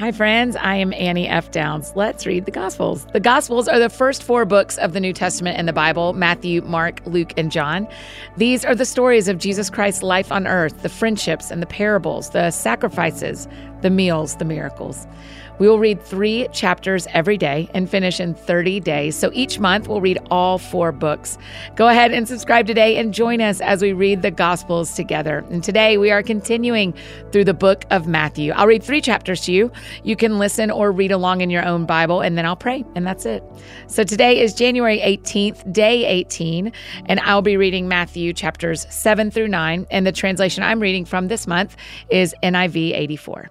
Hi, friends. I am Annie F. Downs. Let's read the Gospels. The Gospels are the first four books of the New Testament in the Bible Matthew, Mark, Luke, and John. These are the stories of Jesus Christ's life on earth, the friendships and the parables, the sacrifices, the meals, the miracles. We will read three chapters every day and finish in 30 days. So each month we'll read all four books. Go ahead and subscribe today and join us as we read the Gospels together. And today we are continuing through the book of Matthew. I'll read three chapters to you. You can listen or read along in your own Bible, and then I'll pray, and that's it. So today is January 18th, day 18, and I'll be reading Matthew chapters 7 through 9. And the translation I'm reading from this month is NIV 84.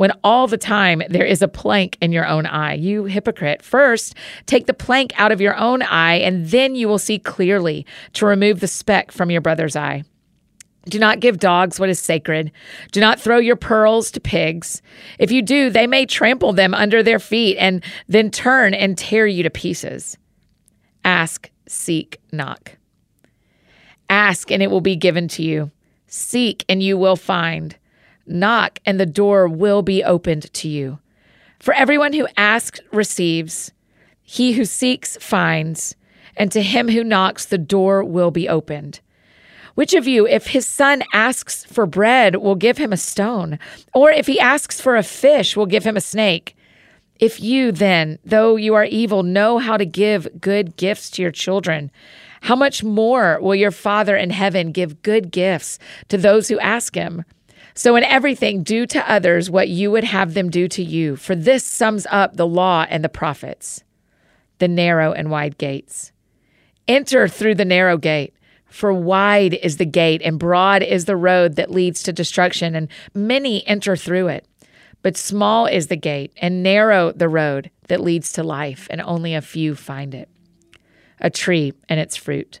When all the time there is a plank in your own eye. You hypocrite. First, take the plank out of your own eye, and then you will see clearly to remove the speck from your brother's eye. Do not give dogs what is sacred. Do not throw your pearls to pigs. If you do, they may trample them under their feet and then turn and tear you to pieces. Ask, seek, knock. Ask, and it will be given to you. Seek, and you will find. Knock, and the door will be opened to you. For everyone who asks receives, he who seeks finds, and to him who knocks, the door will be opened. Which of you, if his son asks for bread, will give him a stone? Or if he asks for a fish, will give him a snake? If you then, though you are evil, know how to give good gifts to your children, how much more will your Father in heaven give good gifts to those who ask him? So, in everything, do to others what you would have them do to you, for this sums up the law and the prophets. The narrow and wide gates. Enter through the narrow gate, for wide is the gate and broad is the road that leads to destruction, and many enter through it. But small is the gate and narrow the road that leads to life, and only a few find it. A tree and its fruit.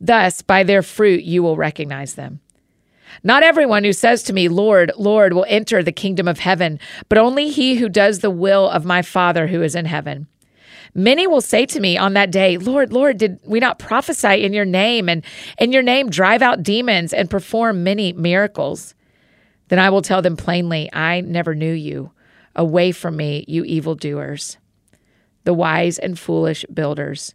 Thus, by their fruit you will recognize them. Not everyone who says to me, Lord, Lord, will enter the kingdom of heaven, but only he who does the will of my Father who is in heaven. Many will say to me on that day, Lord, Lord, did we not prophesy in your name and in your name drive out demons and perform many miracles? Then I will tell them plainly, I never knew you. Away from me, you evildoers. The wise and foolish builders.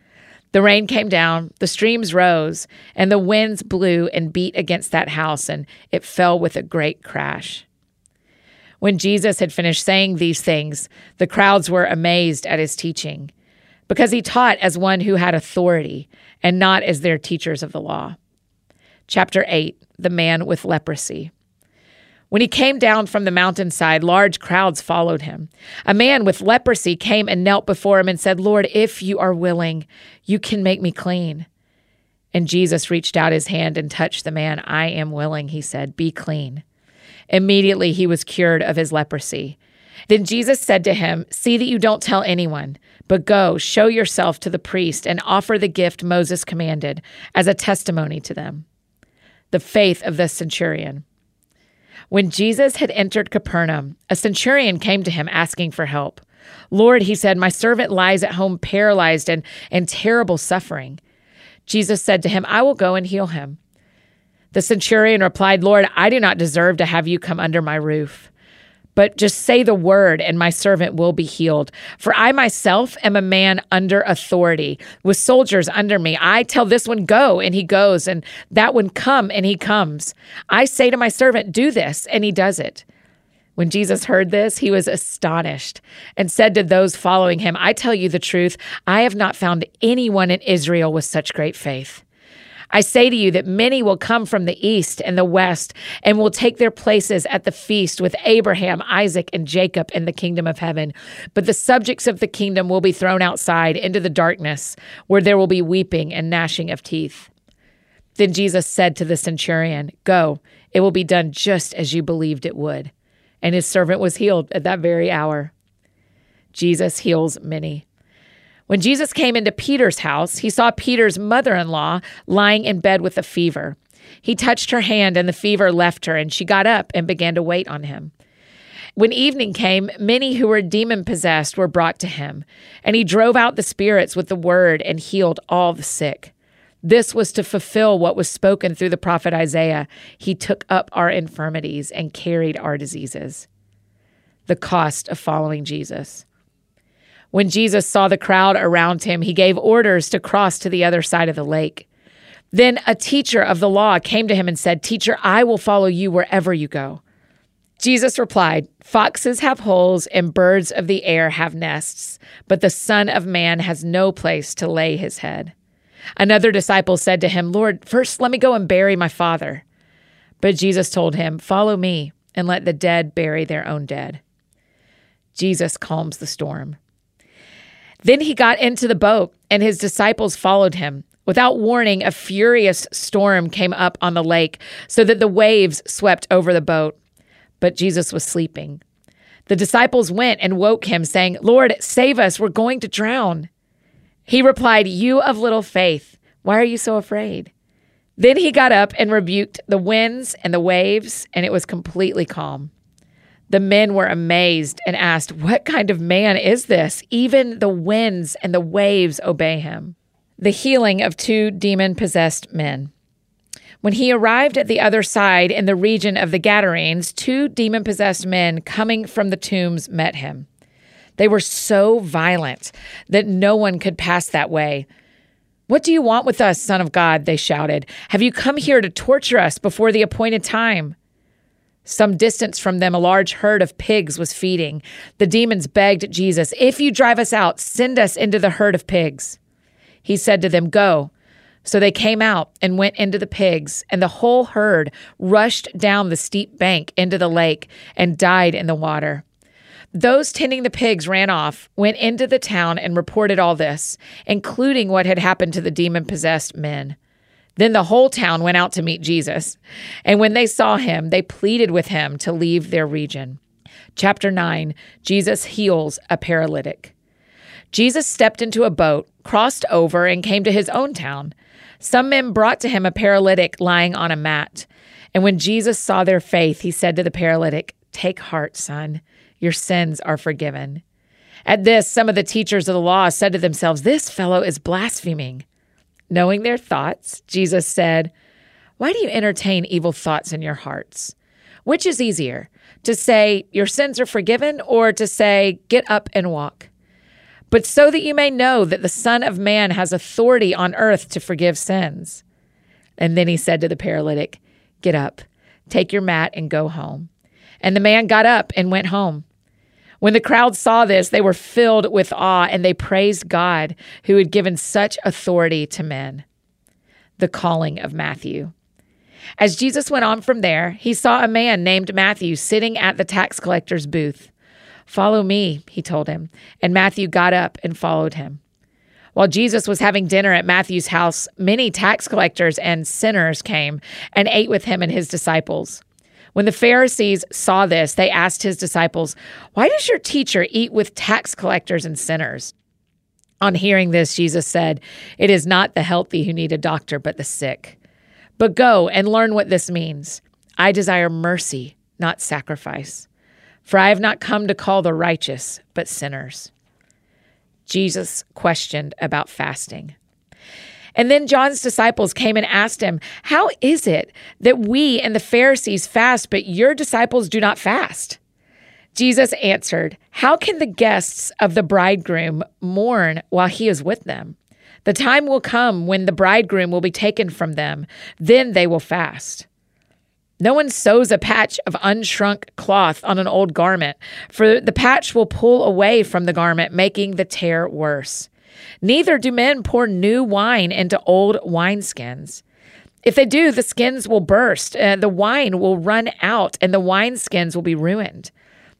The rain came down, the streams rose, and the winds blew and beat against that house, and it fell with a great crash. When Jesus had finished saying these things, the crowds were amazed at his teaching, because he taught as one who had authority and not as their teachers of the law. Chapter 8 The Man with Leprosy. When he came down from the mountainside, large crowds followed him. A man with leprosy came and knelt before him and said, Lord, if you are willing, you can make me clean. And Jesus reached out his hand and touched the man. I am willing, he said, be clean. Immediately he was cured of his leprosy. Then Jesus said to him, See that you don't tell anyone, but go, show yourself to the priest, and offer the gift Moses commanded as a testimony to them. The faith of the centurion. When Jesus had entered Capernaum, a centurion came to him asking for help. Lord, he said, my servant lies at home paralyzed and in terrible suffering. Jesus said to him, I will go and heal him. The centurion replied, Lord, I do not deserve to have you come under my roof. But just say the word, and my servant will be healed. For I myself am a man under authority, with soldiers under me. I tell this one, go, and he goes, and that one, come, and he comes. I say to my servant, do this, and he does it. When Jesus heard this, he was astonished and said to those following him, I tell you the truth, I have not found anyone in Israel with such great faith. I say to you that many will come from the east and the west and will take their places at the feast with Abraham, Isaac, and Jacob in the kingdom of heaven. But the subjects of the kingdom will be thrown outside into the darkness, where there will be weeping and gnashing of teeth. Then Jesus said to the centurion, Go, it will be done just as you believed it would. And his servant was healed at that very hour. Jesus heals many. When Jesus came into Peter's house, he saw Peter's mother in law lying in bed with a fever. He touched her hand, and the fever left her, and she got up and began to wait on him. When evening came, many who were demon possessed were brought to him, and he drove out the spirits with the word and healed all the sick. This was to fulfill what was spoken through the prophet Isaiah. He took up our infirmities and carried our diseases. The cost of following Jesus. When Jesus saw the crowd around him, he gave orders to cross to the other side of the lake. Then a teacher of the law came to him and said, Teacher, I will follow you wherever you go. Jesus replied, Foxes have holes and birds of the air have nests, but the Son of Man has no place to lay his head. Another disciple said to him, Lord, first let me go and bury my father. But Jesus told him, Follow me and let the dead bury their own dead. Jesus calms the storm. Then he got into the boat, and his disciples followed him. Without warning, a furious storm came up on the lake, so that the waves swept over the boat. But Jesus was sleeping. The disciples went and woke him, saying, Lord, save us, we're going to drown. He replied, You of little faith, why are you so afraid? Then he got up and rebuked the winds and the waves, and it was completely calm. The men were amazed and asked, What kind of man is this? Even the winds and the waves obey him. The healing of two demon possessed men. When he arrived at the other side in the region of the Gadarenes, two demon possessed men coming from the tombs met him. They were so violent that no one could pass that way. What do you want with us, Son of God? They shouted. Have you come here to torture us before the appointed time? Some distance from them, a large herd of pigs was feeding. The demons begged Jesus, If you drive us out, send us into the herd of pigs. He said to them, Go. So they came out and went into the pigs, and the whole herd rushed down the steep bank into the lake and died in the water. Those tending the pigs ran off, went into the town, and reported all this, including what had happened to the demon possessed men. Then the whole town went out to meet Jesus. And when they saw him, they pleaded with him to leave their region. Chapter 9 Jesus heals a paralytic. Jesus stepped into a boat, crossed over, and came to his own town. Some men brought to him a paralytic lying on a mat. And when Jesus saw their faith, he said to the paralytic, Take heart, son, your sins are forgiven. At this, some of the teachers of the law said to themselves, This fellow is blaspheming. Knowing their thoughts, Jesus said, Why do you entertain evil thoughts in your hearts? Which is easier, to say, Your sins are forgiven, or to say, Get up and walk? But so that you may know that the Son of Man has authority on earth to forgive sins. And then he said to the paralytic, Get up, take your mat, and go home. And the man got up and went home. When the crowd saw this, they were filled with awe and they praised God who had given such authority to men. The calling of Matthew. As Jesus went on from there, he saw a man named Matthew sitting at the tax collector's booth. Follow me, he told him, and Matthew got up and followed him. While Jesus was having dinner at Matthew's house, many tax collectors and sinners came and ate with him and his disciples. When the Pharisees saw this, they asked his disciples, Why does your teacher eat with tax collectors and sinners? On hearing this, Jesus said, It is not the healthy who need a doctor, but the sick. But go and learn what this means. I desire mercy, not sacrifice. For I have not come to call the righteous, but sinners. Jesus questioned about fasting. And then John's disciples came and asked him, How is it that we and the Pharisees fast, but your disciples do not fast? Jesus answered, How can the guests of the bridegroom mourn while he is with them? The time will come when the bridegroom will be taken from them, then they will fast. No one sews a patch of unshrunk cloth on an old garment, for the patch will pull away from the garment, making the tear worse. Neither do men pour new wine into old wineskins. If they do, the skins will burst, and the wine will run out, and the wineskins will be ruined.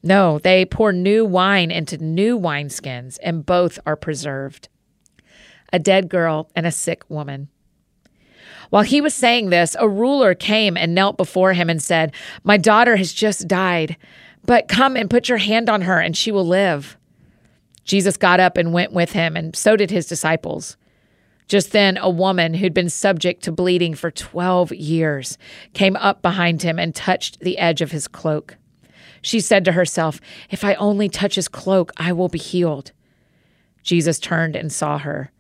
No, they pour new wine into new wineskins, and both are preserved. A dead girl and a sick woman. While he was saying this, a ruler came and knelt before him and said, My daughter has just died, but come and put your hand on her, and she will live. Jesus got up and went with him, and so did his disciples. Just then, a woman who'd been subject to bleeding for 12 years came up behind him and touched the edge of his cloak. She said to herself, If I only touch his cloak, I will be healed. Jesus turned and saw her.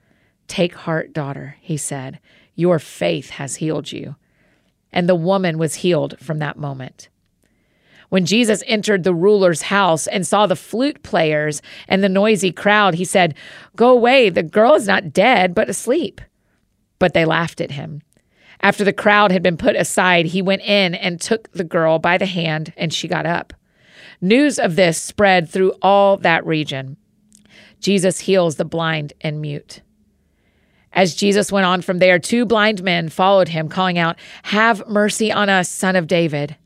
Take heart, daughter, he said. Your faith has healed you. And the woman was healed from that moment. When Jesus entered the ruler's house and saw the flute players and the noisy crowd, he said, Go away, the girl is not dead, but asleep. But they laughed at him. After the crowd had been put aside, he went in and took the girl by the hand, and she got up. News of this spread through all that region. Jesus heals the blind and mute. As Jesus went on from there, two blind men followed him, calling out, Have mercy on us, son of David.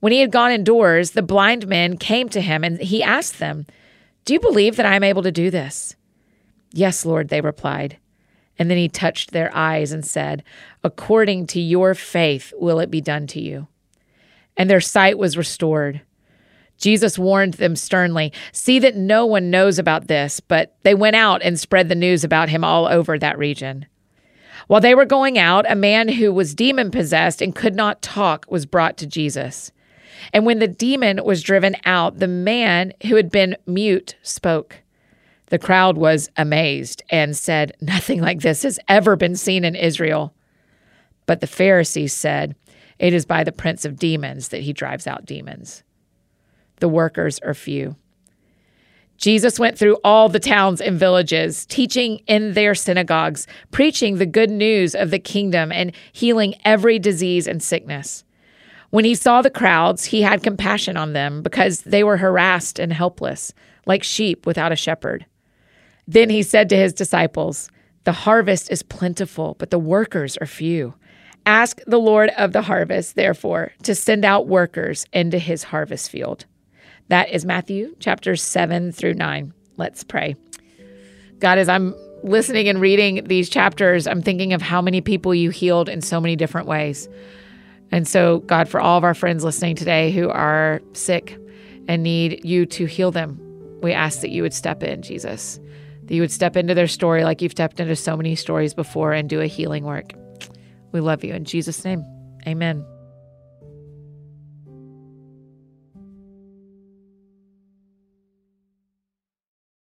When he had gone indoors, the blind men came to him, and he asked them, Do you believe that I am able to do this? Yes, Lord, they replied. And then he touched their eyes and said, According to your faith will it be done to you. And their sight was restored. Jesus warned them sternly, See that no one knows about this, but they went out and spread the news about him all over that region. While they were going out, a man who was demon possessed and could not talk was brought to Jesus. And when the demon was driven out, the man who had been mute spoke. The crowd was amazed and said, Nothing like this has ever been seen in Israel. But the Pharisees said, It is by the prince of demons that he drives out demons the workers are few. Jesus went through all the towns and villages, teaching in their synagogues, preaching the good news of the kingdom, and healing every disease and sickness. When he saw the crowds, he had compassion on them because they were harassed and helpless, like sheep without a shepherd. Then he said to his disciples, The harvest is plentiful, but the workers are few. Ask the Lord of the harvest, therefore, to send out workers into his harvest field. That is Matthew chapter 7 through 9. Let's pray. God, as I'm listening and reading these chapters, I'm thinking of how many people you healed in so many different ways. And so, God, for all of our friends listening today who are sick and need you to heal them, we ask that you would step in, Jesus, that you would step into their story like you've stepped into so many stories before and do a healing work. We love you. In Jesus' name, amen.